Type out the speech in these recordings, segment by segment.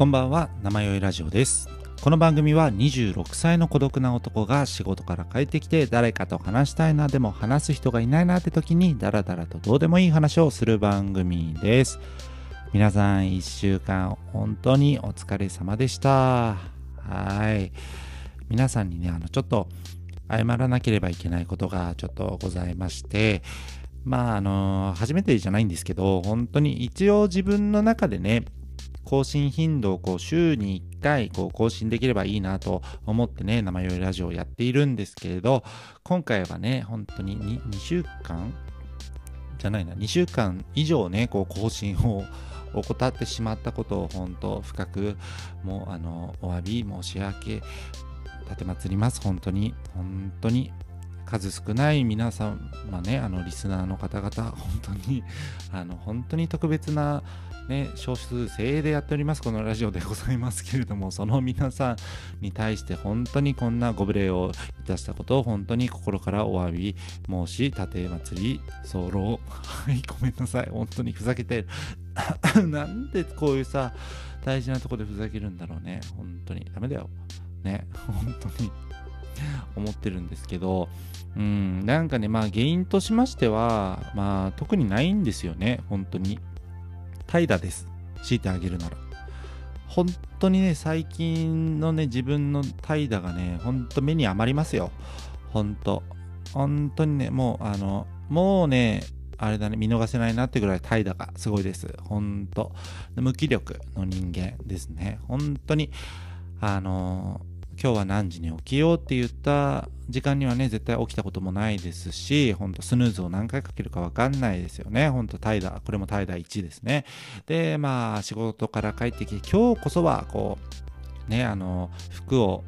こんばんは、生酔いラジオです。この番組は26歳の孤独な男が仕事から帰ってきて誰かと話したいな、でも話す人がいないなって時にダラダラとどうでもいい話をする番組です。皆さん1週間本当にお疲れ様でした。はい。皆さんにね、あの、ちょっと謝らなければいけないことがちょっとございまして、まあ、あの、初めてじゃないんですけど、本当に一応自分の中でね、更新頻度をこう週に1回こう更新できればいいなと思ってね、生酔いラジオをやっているんですけれど、今回はね、本当に 2, 2週間じゃないな、2週間以上ね、こう更新を怠ってしまったことを本当深くもうあのお詫び申し訳立てまつります。本当に、本当に数少ない皆様ね、あのリスナーの方々、本当に、あの本当に特別なね、少数精鋭でやっておりますこのラジオでございますけれどもその皆さんに対して本当にこんなご無礼をいたしたことを本当に心からお詫び申し立て祭り候 はいごめんなさい。本当にふざけて なんでこういうさ大事なとこでふざけるんだろうね。本当に。ダメだよ。ね。本当に。思ってるんですけど。うん。なんかねまあ原因としましてはまあ特にないんですよね。本当に。怠惰です。強いてあげるなら。本当にね最近のね自分の怠惰がね本当目に余りますよ。本当。本当にねもうあのもうねあれだね見逃せないなってぐらい怠惰がすごいです。本当。無気力の人間ですね。本当にあの今日は何時に起きようって言った時間にはね、絶対起きたこともないですし、ほんとスヌーズを何回かけるかわかんないですよね。ほんと怠惰、これも怠惰1ですね。で、まあ仕事から帰ってきて、今日こそはこう、ね、あの、服を、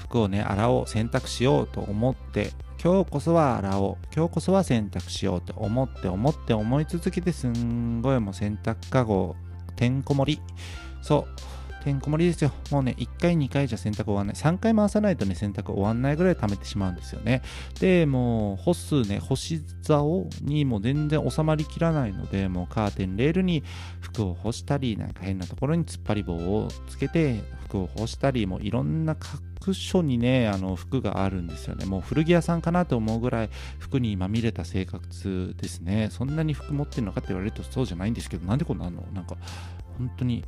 服をね、洗おう、洗濯しようと思って、今日こそは洗おう、今日こそは洗濯しようって思って思って思い続けて、すんごいもう洗濯かご、てんこ盛り。そう。てんこ盛りですよ。もうね、1回、2回じゃ洗濯終わんない。3回回さないとね、洗濯終わんないぐらい溜めてしまうんですよね。で、もう、干すね、干し竿にも全然収まりきらないので、もうカーテンレールに服を干したり、なんか変なところに突っ張り棒をつけて服を干したり、もういろんな各所にね、あの服があるんですよね。もう古着屋さんかなと思うぐらい服にまみれた生活ですね。そんなに服持ってるのかって言われるとそうじゃないんですけど、なんでこんなのなんか、本当に、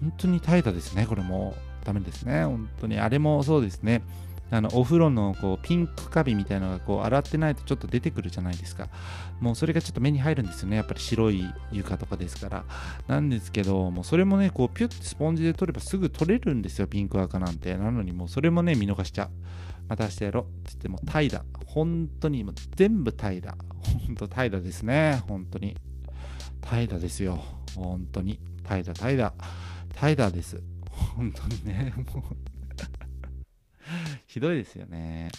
本当に怠惰ですね、これも。ダメですね、本当に。あれもそうですね。あのお風呂のこうピンクカビみたいなのがこう洗ってないとちょっと出てくるじゃないですか。もうそれがちょっと目に入るんですよね。やっぱり白い床とかですから。なんですけど、もうそれもね、こうピュッてスポンジで取ればすぐ取れるんですよ、ピンク赤なんて。なのにもうそれもね、見逃しちゃう。また明日やろうって言ってもう怠惰。本当にもう全部怠惰。本当怠惰ですね。本当に。怠惰ですよ。本当に。怠惰、怠惰。怠惰です。本当にね、もうひどいですよね。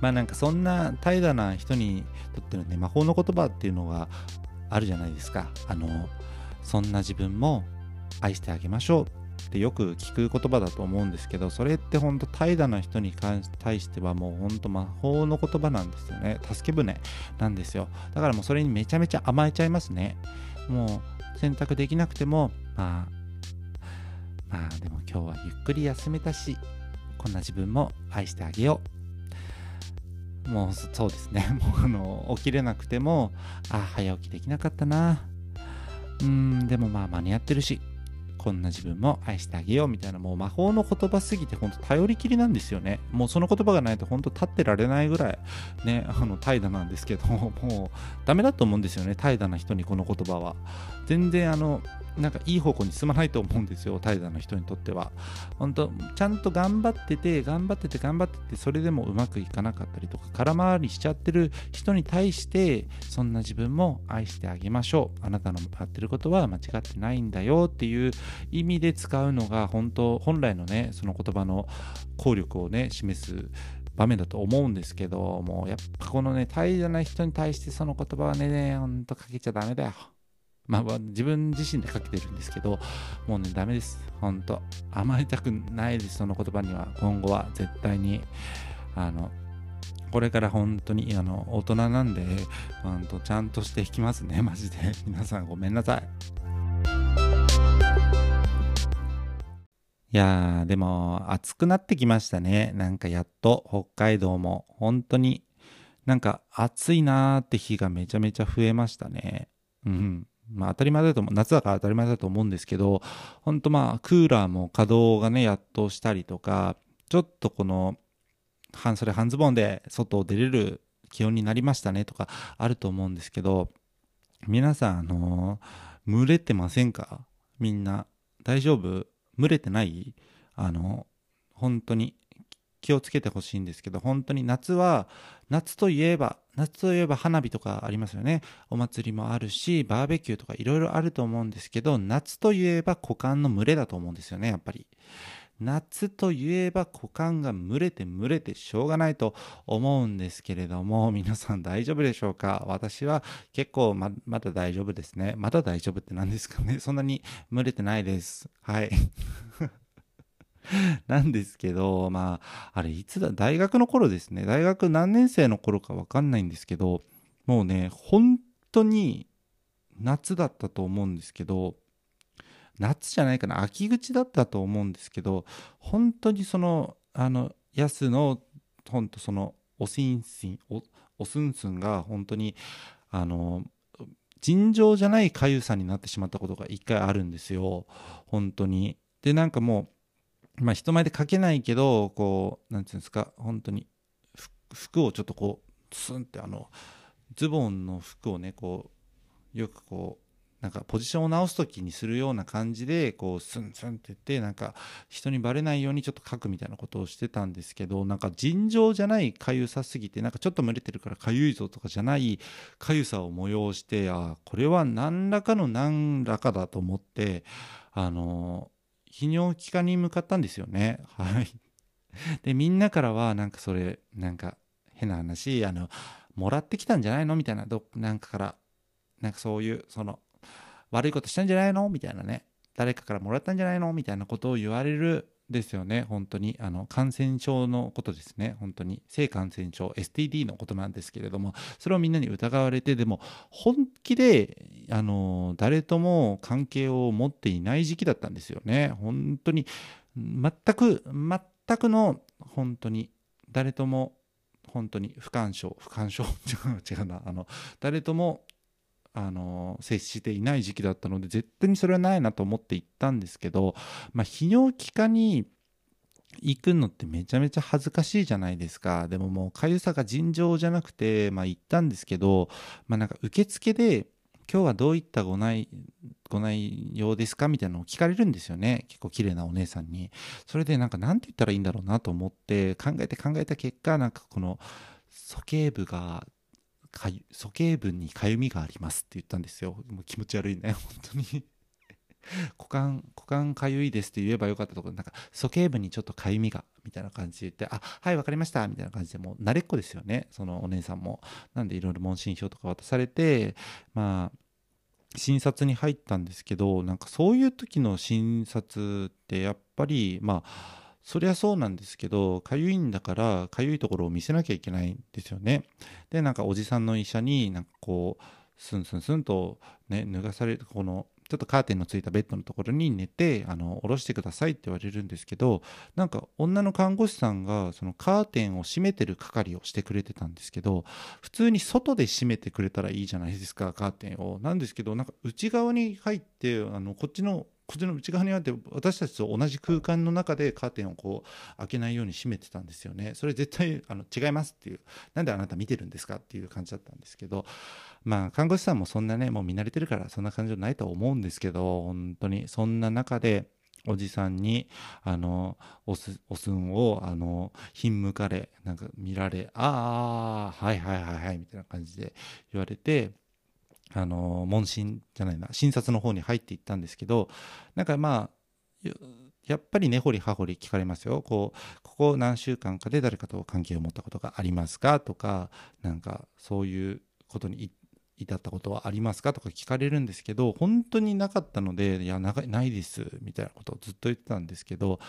まあなんかそんな怠惰な人にとってのね、魔法の言葉っていうのがあるじゃないですか。あの、そんな自分も愛してあげましょうってよく聞く言葉だと思うんですけど、それって本当怠惰な人に対してはもう本当魔法の言葉なんですよね。助け舟なんですよ。だからもうそれにめちゃめちゃ甘えちゃいますね。もう選択できなくても、まあ、まあでも今日はゆっくり休めたし、こんな自分も愛してあげよう。もうそうですね。もうあの、起きれなくても、あ、早起きできなかったな。うん、でもまあ間に合ってるし、こんな自分も愛してあげようみたいな、もう魔法の言葉すぎて、本当頼りきりなんですよね。もうその言葉がないと本当立ってられないぐらい、ね、あの、怠惰なんですけど、もうダメだと思うんですよね。怠惰な人にこの言葉は。全然あの、なんかいい方向に進まないと思うんですよ、怠惰な人にとっては。本当ちゃんと頑張ってて、頑張ってて、頑張ってて、それでもうまくいかなかったりとか、空回りしちゃってる人に対して、そんな自分も愛してあげましょう。あなたのやってることは間違ってないんだよっていう意味で使うのが、本当、本来のね、その言葉の効力をね、示す場面だと思うんですけど、もやっぱこのね、怠惰な人に対してその言葉はね、ほんとかけちゃダメだよ。まあ、自分自身でかけてるんですけど、もうね、ダメです。ほんと。甘えたくないです、その言葉には。今後は絶対に。あの、これから本当にあの大人なんで、うんと、ちゃんとしていきますね、マジで。皆さんごめんなさい。いやー、でも暑くなってきましたね。なんかやっと北海道も本当になんか暑いなーって日がめちゃめちゃ増えましたね。うん。まあ当たり前だと思う、夏だから当たり前だと思うんですけど、本当まあクーラーも稼働がね、やっとしたりとか、ちょっとこの半袖半ズボンで外を出れる気温になりましたねとかあると思うんですけど、皆さん、あのー、群れてませんか？みんな。大丈夫？群れてない？あの、本当に気をつけてほしいんですけど、本当に夏は、夏といえば、夏といえば花火とかありますよね。お祭りもあるし、バーベキューとかいろいろあると思うんですけど、夏といえば股間の群れだと思うんですよね、やっぱり。夏といえば股間が蒸れて蒸れてしょうがないと思うんですけれども、皆さん大丈夫でしょうか？私は結構ままだ大丈夫ですね。まだ大丈夫って何ですかね？そんなに蒸れてないです。はい。なんですけど、まあ、あれいつだ、大学の頃ですね。大学何年生の頃かわかんないんですけど、もうね、本当に夏だったと思うんですけど、夏じゃないかな秋口だったと思うんですけど本当にそのあの安の本当そのおしんしんおおすんすんが本当にあの尋常じゃないかゆさになってしまったことが一回あるんですよ本当にでなんかもうまあ人前で書けないけどこうなんていうんですか本当に服をちょっとこうスンってあのズボンの服をねこうよくこうなんかポジションを直す時にするような感じでこうスンスンって言ってなんか人にバレないようにちょっと書くみたいなことをしてたんですけどなんか尋常じゃないかゆさすぎてなんかちょっと蒸れてるからかゆいぞとかじゃないかゆさを催してあこれは何らかの何らかだと思ってあの泌尿器科に向かったんですよねはいでみんなからはなんかそれなんか変な話あのもらってきたんじゃないのみたいなどなんかからなんかそういうその悪いことしたんじゃないのみたいなね誰かからもらったんじゃないのみたいなことを言われるですよね。本当に。あの感染症のことですね。本当に。性感染症 STD のことなんですけれどもそれをみんなに疑われてでも本気であの誰とも関係を持っていない時期だったんですよね。本当に。全く全くの本当に誰とも本当に不干渉不干渉違うな。あの誰ともあの接していない時期だったので絶対にそれはないなと思って行ったんですけど、まあ、泌尿器科に行くのってめちゃめちゃ恥ずかしいじゃないですか。でももうかゆさが尋常じゃなくて、まあ、行ったんですけど、まあ、なんか受付で今日はどういったご内ご内容ですかみたいなのを聞かれるんですよね。結構綺麗なお姉さんに。それでなんか何て言ったらいいんだろうなと思って考えて考えた結果なんかこの鼠径部が鼠径部にかゆみがありますって言ったんですよ。もう気持ち悪いね 本当に。股間股間かゆいですって言えばよかったところ。なんか鼠径部にちょっとかゆみがみたいな感じで言ってあはい分かりました。みたいな感じでもう慣れっこですよね。そのお姉さんも。なんでいろいろ問診票とか渡されてまあ診察に入ったんですけどなんかそういう時の診察ってやっぱりまあそりゃそうなんですけどかゆいんだからかゆいところを見せなきゃいけないんですよね。でなんかおじさんの医者になんかこうスンスンスンとね脱がされるこのちょっとカーテンのついたベッドのところに寝てあの下ろしてくださいって言われるんですけどなんか女の看護師さんがそのカーテンを閉めてる係をしてくれてたんですけど普通に外で閉めてくれたらいいじゃないですかカーテンを。なんですけどなんか内側に入ってあのこっちのこっちの内側にあって私たちと同じ空間の中でカーテンをこう開けないように閉めてたんですよね。それ絶対あの違いますっていうなんであなた見てるんですかっていう感じだったんですけどまあ看護師さんもそんなねもう見慣れてるからそんな感じじゃないと思うんですけど本当にそんな中でおじさんにあのおすおすんをあのひんむかれなんか見られああはいはいはいはいみたいな感じで言われてあの問診じゃないな診察の方に入っていったんですけどなんかまあやっぱり根掘り葉掘り聞かれますよ。こうここ何週間かで誰かと関係を持ったことがありますかとかなんかそういうことに至ったことはありますかとか聞かれるんですけど本当になかったのでいやないですみたいなことをずっと言ってたんですけど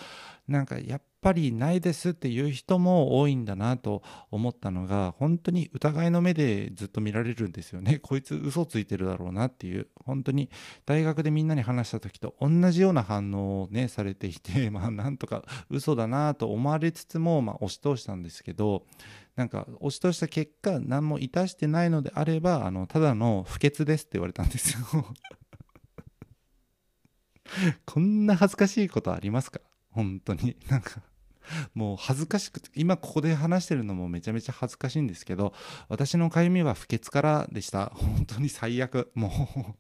なんかやっぱりないですっていう人も多いんだなと思ったのが本当に疑いの目でずっと見られるんですよね。こいつ嘘ついてるだろうなっていう。本当に大学でみんなに話した時と同じような反応をねされていて まあなんとか嘘だなと思われつつもまあ押し通したんですけどなんか押し通した結果何もいたしてないのであればあのただの不潔ですって言われたんですよ。こんな恥ずかしいことありますか？本当に。なんかもう恥ずかしくて今ここで話してるのもめちゃめちゃ恥ずかしいんですけど私のかゆみは不潔からでした。本当に最悪。も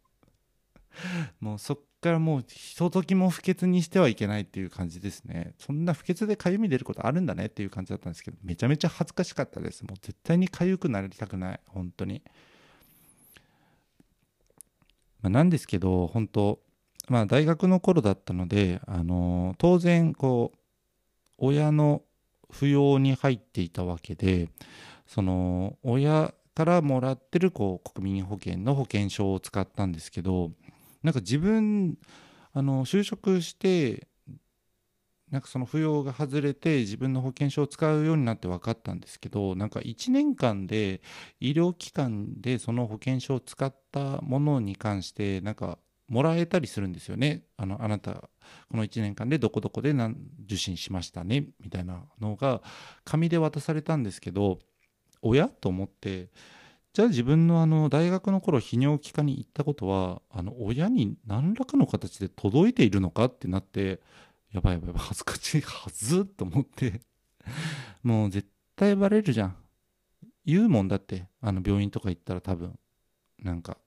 うもうそっからもうひとときも不潔にしてはいけないっていう感じですね。そんな不潔でかゆみ出ることあるんだねっていう感じだったんですけどめちゃめちゃ恥ずかしかったです。もう絶対にかゆくなりたくない。本当に。まあ、なんですけど本当まあ大学の頃だったのであの当然こう親の扶養に入っていたわけでその親からもらってるこう国民保険の保険証を使ったんですけどなんか自分あの就職してなんかその扶養が外れて自分の保険証を使うようになって分かったんですけどなんか1年間で医療機関でその保険証を使ったものに関してなんかもらえたりするんですよね。あのあなたこの1年間でどこどこで受診しましたねみたいなのが紙で渡されたんですけど親と思ってじゃあ自分のあの大学の頃泌尿器科に行ったことはあの親に何らかの形で届いているのかってなってやばいやばい恥ずかしいはずと思ってもう絶対バレるじゃん言うもんだってあの病院とか行ったら多分なんか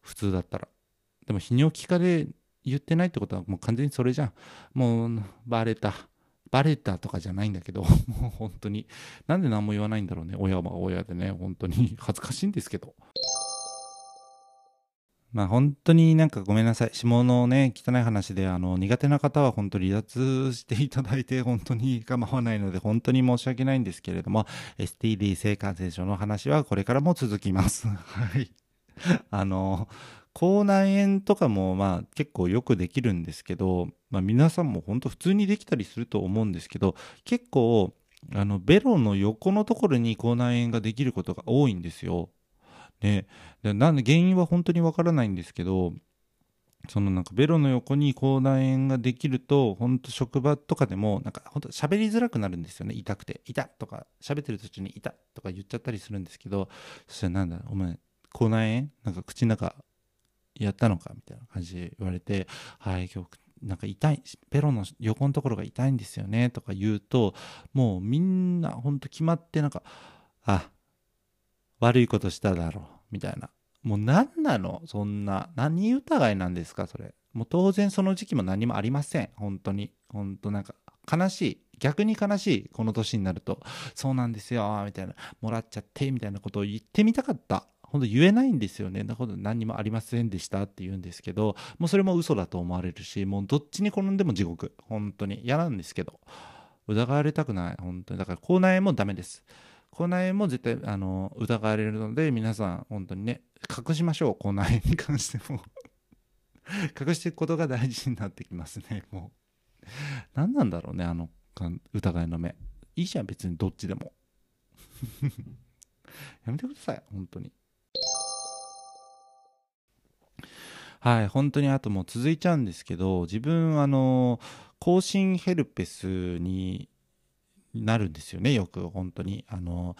普通だったらでも泌尿器科で言ってないってことはもう完全にそれじゃん。もうバレた。バレたとかじゃないんだけど、もう本当に。なんで何も言わないんだろうね。親は親でね。本当に恥ずかしいんですけど。まあ本当になんかごめんなさい。下のね、汚い話で、あの、苦手な方は本当離脱していただいて本当に構わないので、本当に申し訳ないんですけれども、STD 性感染症の話はこれからも続きます。はい。あの、口内炎とかもまあ結構よくできるんですけど、まあ、皆さんも本当普通にできたりすると思うんですけど結構あのベロの横のところに口内炎ができることが多いんですよ。ね、でなんで原因は本当にわからないんですけどそのなんかベロの横に口内炎ができると本当職場とかでもなんか本当喋りづらくなるんですよね。痛くて。痛とか喋ってる途中に痛とか言っちゃったりするんですけどそしたらなんだお前口内炎？なんか口の中やったのかみたいな感じで言われて、はい、今日、なんか痛い、ペロの横のところが痛いんですよね、とか言うと、もうみんなほんと決まって、なんか、あ、悪いことしただろう、みたいな。もう何なの？そんな。何疑いなんですか？それ。もう当然その時期も何もありません。本当に。本当なんか、悲しい。逆に悲しい。この年になると。そうなんですよ。みたいな。もらっちゃって。みたいなことを言ってみたかった。本当言えないんですよね。だから何にもありませんでしたって言うんですけど、もうそれも嘘だと思われるし、もうどっちに転んでも地獄。本当に嫌なんですけど。疑われたくない。本当に。だから口内炎もダメです。口内炎も絶対あの疑われるので、皆さん本当にね、隠しましょう。口内炎に関しても 隠していくことが大事になってきますね。もう。何なんだろうね、あの疑いの目。いいじゃん、別にどっちでも。やめてください、本当に。はい、本当にあともう続いちゃうんですけど、自分、あの、更新ヘルペスになるんですよね、よく、本当に。あの、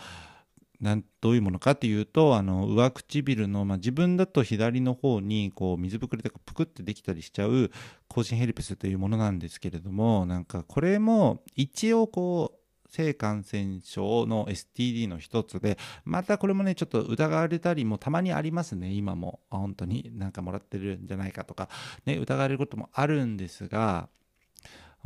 なんどういうものかっていうとあの上唇の、まあ、自分だと左の方にこう水ぶくれとかぷくってできたりしちゃう更新ヘルペスというものなんですけれどもなんかこれも一応こう性感染症の STD の一つで、またこれもね、ちょっと疑われたりもたまにありますね、今も。本当になんかもらってるんじゃないかとか、ね、疑われることもあるんですが、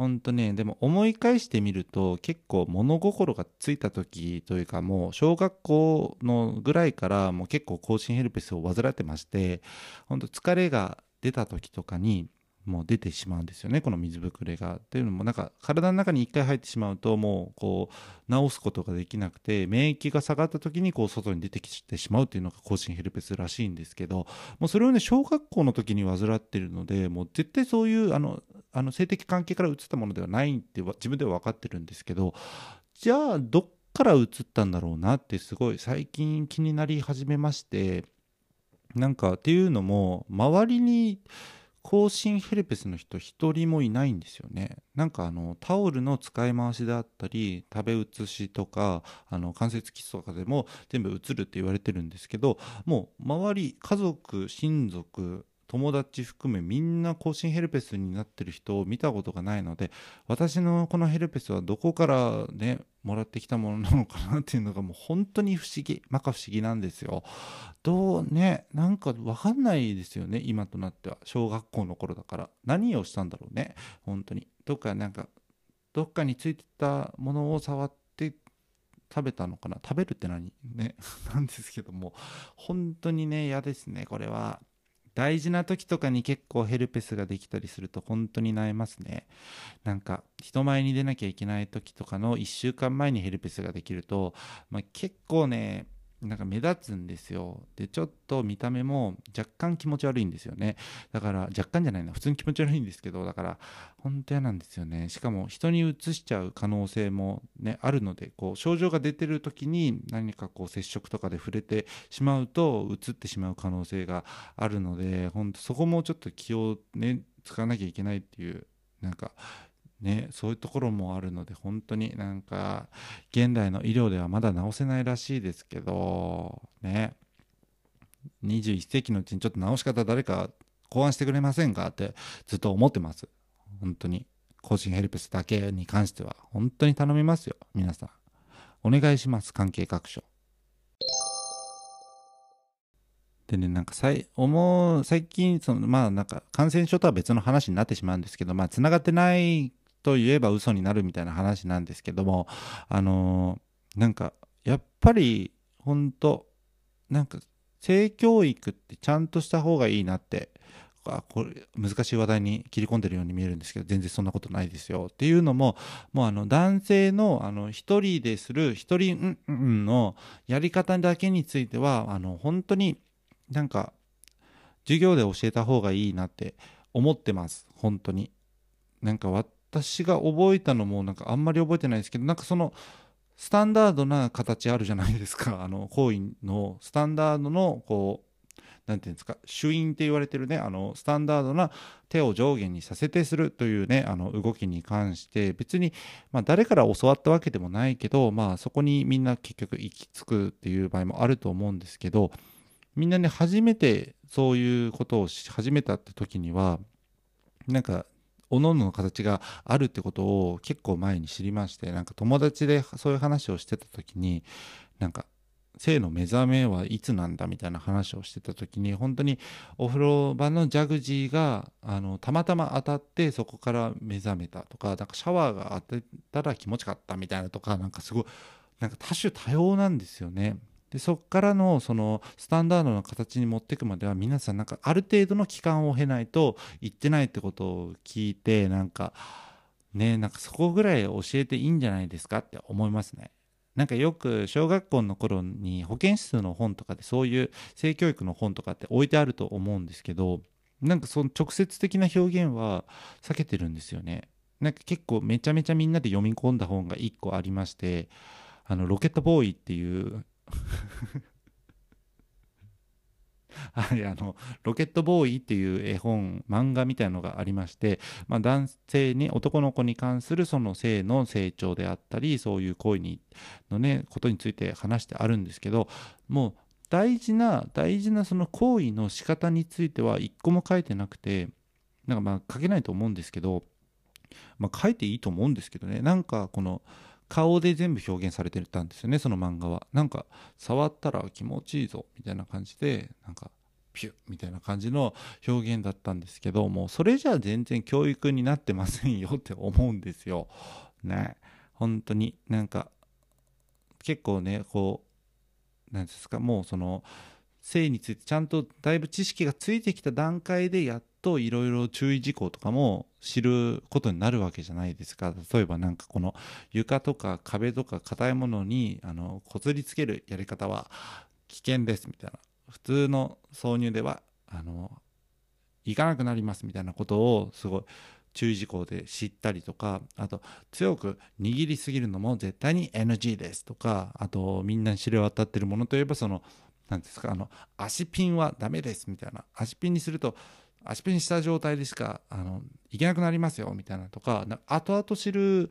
本当ね、でも思い返してみると結構物心がついた時というかもう小学校のぐらいからもう結構更新ヘルペスを患ってまして、本当疲れが出た時とかにもう出てしまうんですよねこの水ぶくれが。っていうのもなんか体の中に1回入ってしまうともうこう治すことができなくて免疫が下がった時にこう外に出てきてしまうっていうのが甲子ヘルペスらしいんですけどもうそれをね小学校の時に患ってるのでもう絶対そういうあのあの性的関係から移ったものではないって自分では分かってるんですけどじゃあどっから移ったんだろうなってすごい最近気になり始めましてなんかっていうのも周りに更新ヘルペスの人一人もいないんですよね。なんかあのタオルの使い回しであったり食べ移しとかあの関節キスとかでも全部移るって言われてるんですけどもう周り家族親族友達含めみんな更新ヘルペスになってる人を見たことがないので私のこのヘルペスはどこからねもらってきたものなのかなっていうのがもう本当に不思議まか不思議なんですよ。どうねなんか分かんないですよね今となっては。小学校の頃だから。何をしたんだろうね本当に。どっかなんかどっかについてたものを触って食べたのかな。食べるって何？ね。なんですけども。本当にね嫌ですねこれは。大事な時とかに結構ヘルペスができたりすると本当に萎えますね。なんか人前に出なきゃいけない時とかの1週間前にヘルペスができると、まあ、結構ねなんか目立つんですよ。で、ちょっと見た目も若干気持ち悪いんですよね。だから、若干じゃないな、普通に気持ち悪いんですけど、だから、本当嫌なんですよね。しかも、人にうつしちゃう可能性もね、あるので、こう、症状が出てる時に何かこう、接触とかで触れてしまうと、うつってしまう可能性があるので、本当そこもちょっと気をね、使わなきゃいけないっていう、なんか、ね、そういうところもあるので本当になんか現代の医療ではまだ治せないらしいですけどね。21世紀のうちにちょっと治し方誰か考案してくれませんかってずっと思ってます。本当に。個人ヘルペスだけに関しては。本当に頼みますよ皆さん。お願いします関係各所。でね、なんか最思う最近その、まあ、なんか感染症とは別の話になってしまうんですけど、まあ、つながってないと言えば嘘になるみたいな話なんですけどもあのー、なんかやっぱり本当なんか性教育ってちゃんとした方がいいなってあこれ難しい話題に切り込んでるように見えるんですけど全然そんなことないですよ。っていうのももうあの男性のあの一人でする一人んんのやり方だけについてはあの本当になんか授業で教えた方がいいなって思ってます。本当に。なんか私が覚えたのもなんかあんまり覚えてないですけどなんかそのスタンダードな形あるじゃないですか。あの行為のスタンダードのこう何て言うんですか主因って言われてるねあのスタンダードな手を上下にさせてするというねあの動きに関して別に、まあ、誰から教わったわけでもないけど、まあ、そこにみんな結局行き着くっていう場合もあると思うんですけどみんなね初めてそういうことをし始めたって時にはなんかおのの形があるってことを結構前に知りましてなんか友達でそういう話をしてた時になんか性の目覚めはいつなんだみたいな話をしてた時に本当にお風呂場のジャグジーがあのたまたま当たってそこから目覚めたとかなんかシャワーが当てたら気持ちかったみたいなとかなんかすごいなんか多種多様なんですよね。でそこからのそのスタンダードな形に持っていくまでは皆さんなんかある程度の期間を経ないと行ってないってことを聞いてなんかねなんかそこぐらい教えていいんじゃないですかって思いますね。なんかよく小学校の頃に保健室の本とかでそういう性教育の本とかって置いてあると思うんですけどなんかその直接的な表現は避けてるんですよね。なんか結構めちゃめちゃみんなで読み込んだ本が1個ありましてあのロケットボーイっていうはい、あのロケットボーイっていう絵本漫画みたいのがありまして、まあ、男性に男の子に関するその性の成長であったりそういう行為にのねことについて話してあるんですけどもう大事な大事なその行為の仕方については一個も書いてなくてなんかまあ書けないと思うんですけど、まあ、書いていいと思うんですけどね。なんかこの顔で全部表現されてたんですよねその漫画は。なんか触ったら気持ちいいぞみたいな感じでなんかピュッみたいな感じの表現だったんですけどもうそれじゃあ全然教育になってませんよって思うんですよ。ね。本当になんか結構ねこうなんですかもうその性についてちゃんとだいぶ知識がついてきた段階でやっといろいろ注意事項とかも知ることになるわけじゃないですか。例えばなんかこの床とか壁とか硬いものにあのこすりつけるやり方は危険ですみたいな。普通の挿入ではあのいかなくなりますみたいなことをすごい注意事項で知ったりとかあと強く握りすぎるのも絶対に NG ですとかあとみんなに知れ渡ってるものといえばその何ですかあの足ピンはダメですみたいな。足ピンにすると足ピンした状態でしかあのいけなくなりますよみたいなとか後々知る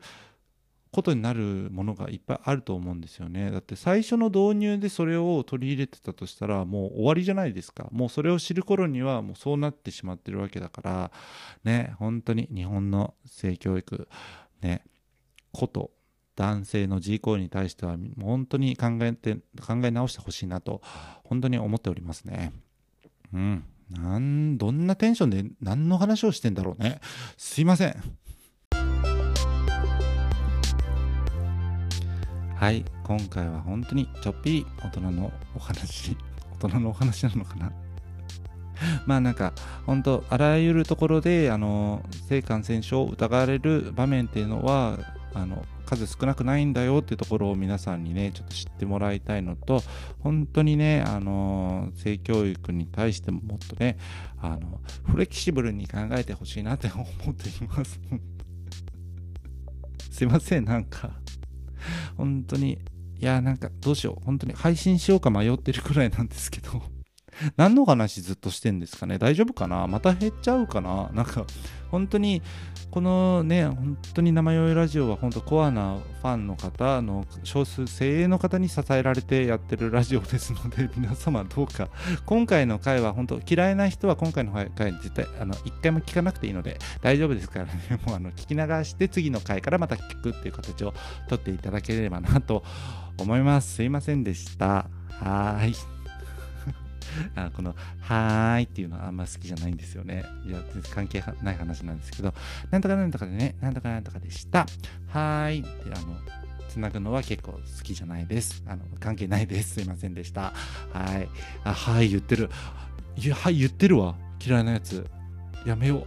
ことになるものがいっぱいあると思うんですよね。だって最初の導入でそれを取り入れてたとしたらもう終わりじゃないですか。もうそれを知る頃にはもうそうなってしまってるわけだからね本当に日本の性教育ねこと男性の自行為に対しては本当に考えて考え直してほしいなと本当に思っておりますね。うん。なんどんなテンションで何の話をしてんだろうね。すいません。はい今回は本当にちょっぴり大人のお話 大人のお話なのかな。まあなんか本当あらゆるところであの性感染症を疑われる場面っていうのはあの数少なくないんだよっていうところを皆さんにねちょっと知ってもらいたいのと本当にねあの性教育に対してももっとねあのフレキシブルに考えてほしいなって思っています。すいませんなんか。本当に、いや、なんかどうしよう。本当に配信しようか迷ってるくらいなんですけど。何の話ずっとしてんですかね？大丈夫かな？また減っちゃうかな？なんか、本当に、このね、本当に生酔いラジオは本当コアなファンの方の少数精鋭の方に支えられてやってるラジオですので、皆様どうか、今回の回は本当嫌いな人は今回の回絶対、あの、一回も聞かなくていいので大丈夫ですからね、もうあの、聞き流して次の回からまた聞くっていう形をとっていただければなと思います。すいませんでした。はーい。あこの「はーい」っていうのはあんま好きじゃないんですよね。いや、全然関係ない話なんですけど、なんとかなんとかでね、なんとかなんとかでした。はーいってあの、つなぐのは結構好きじゃないです。あの、関係ないです。すいませんでした。はい。あ、はい言ってる。いや、はい言ってるわ。嫌いなやつ。やめよう。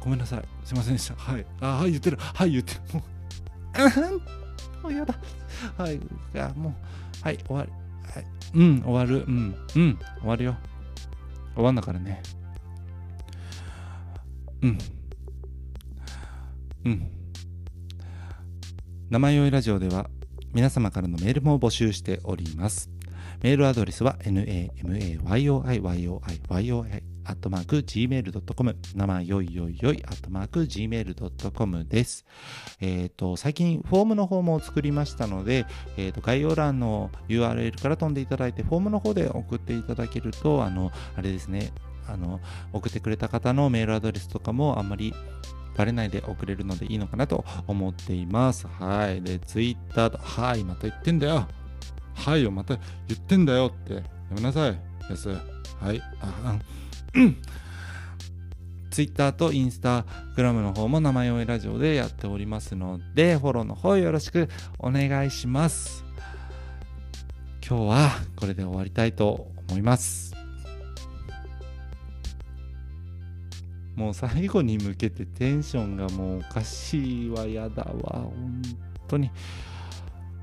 ごめんなさい。すいませんでした。はい。あ、はい言ってる。はい言ってる。もう、もうやだ。はい。あ、もう、はい、終わり。うん、終わる。うん、うん、終わるよ。終わんだからね。うん。うん。生酔いラジオでは皆様からのメールも募集しております。メールアドレスは namayoiyoiyoi アットマーク gmail.com 生よいよいよいアットマーク gmail.com です。えっ、ー、と、最近フォームの方も作りましたので、えっ、ー、と、概要欄の URL から飛んでいただいて、フォームの方で送っていただけると、あの、あれですね、あの、送ってくれた方のメールアドレスとかもあんまりバレないで送れるのでいいのかなと思っています。はい。で、ツイッターと、はい、また言ってんだよ。はいよ、また言ってんだよって。やめなさい。です。はい。あ、ッターとインスタグラムの方も生用ラジオでやっておりますので、フォローの方よろしくお願いします。今日はこれで終わりたいと思います。もう最後に向けてテンションがもうおかしいわ、やだわ、本当に。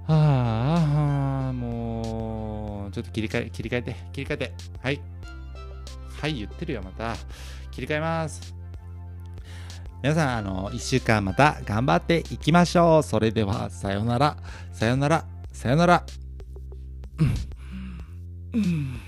はあ、もう、ちょっと切り替え、切り替えて、切り替えて。はい。はい、言ってるよ、また。切り替えます。皆さん、あの、1週間また頑張っていきましょう。それでは、さよなら、さよなら、さよなら。うん。うん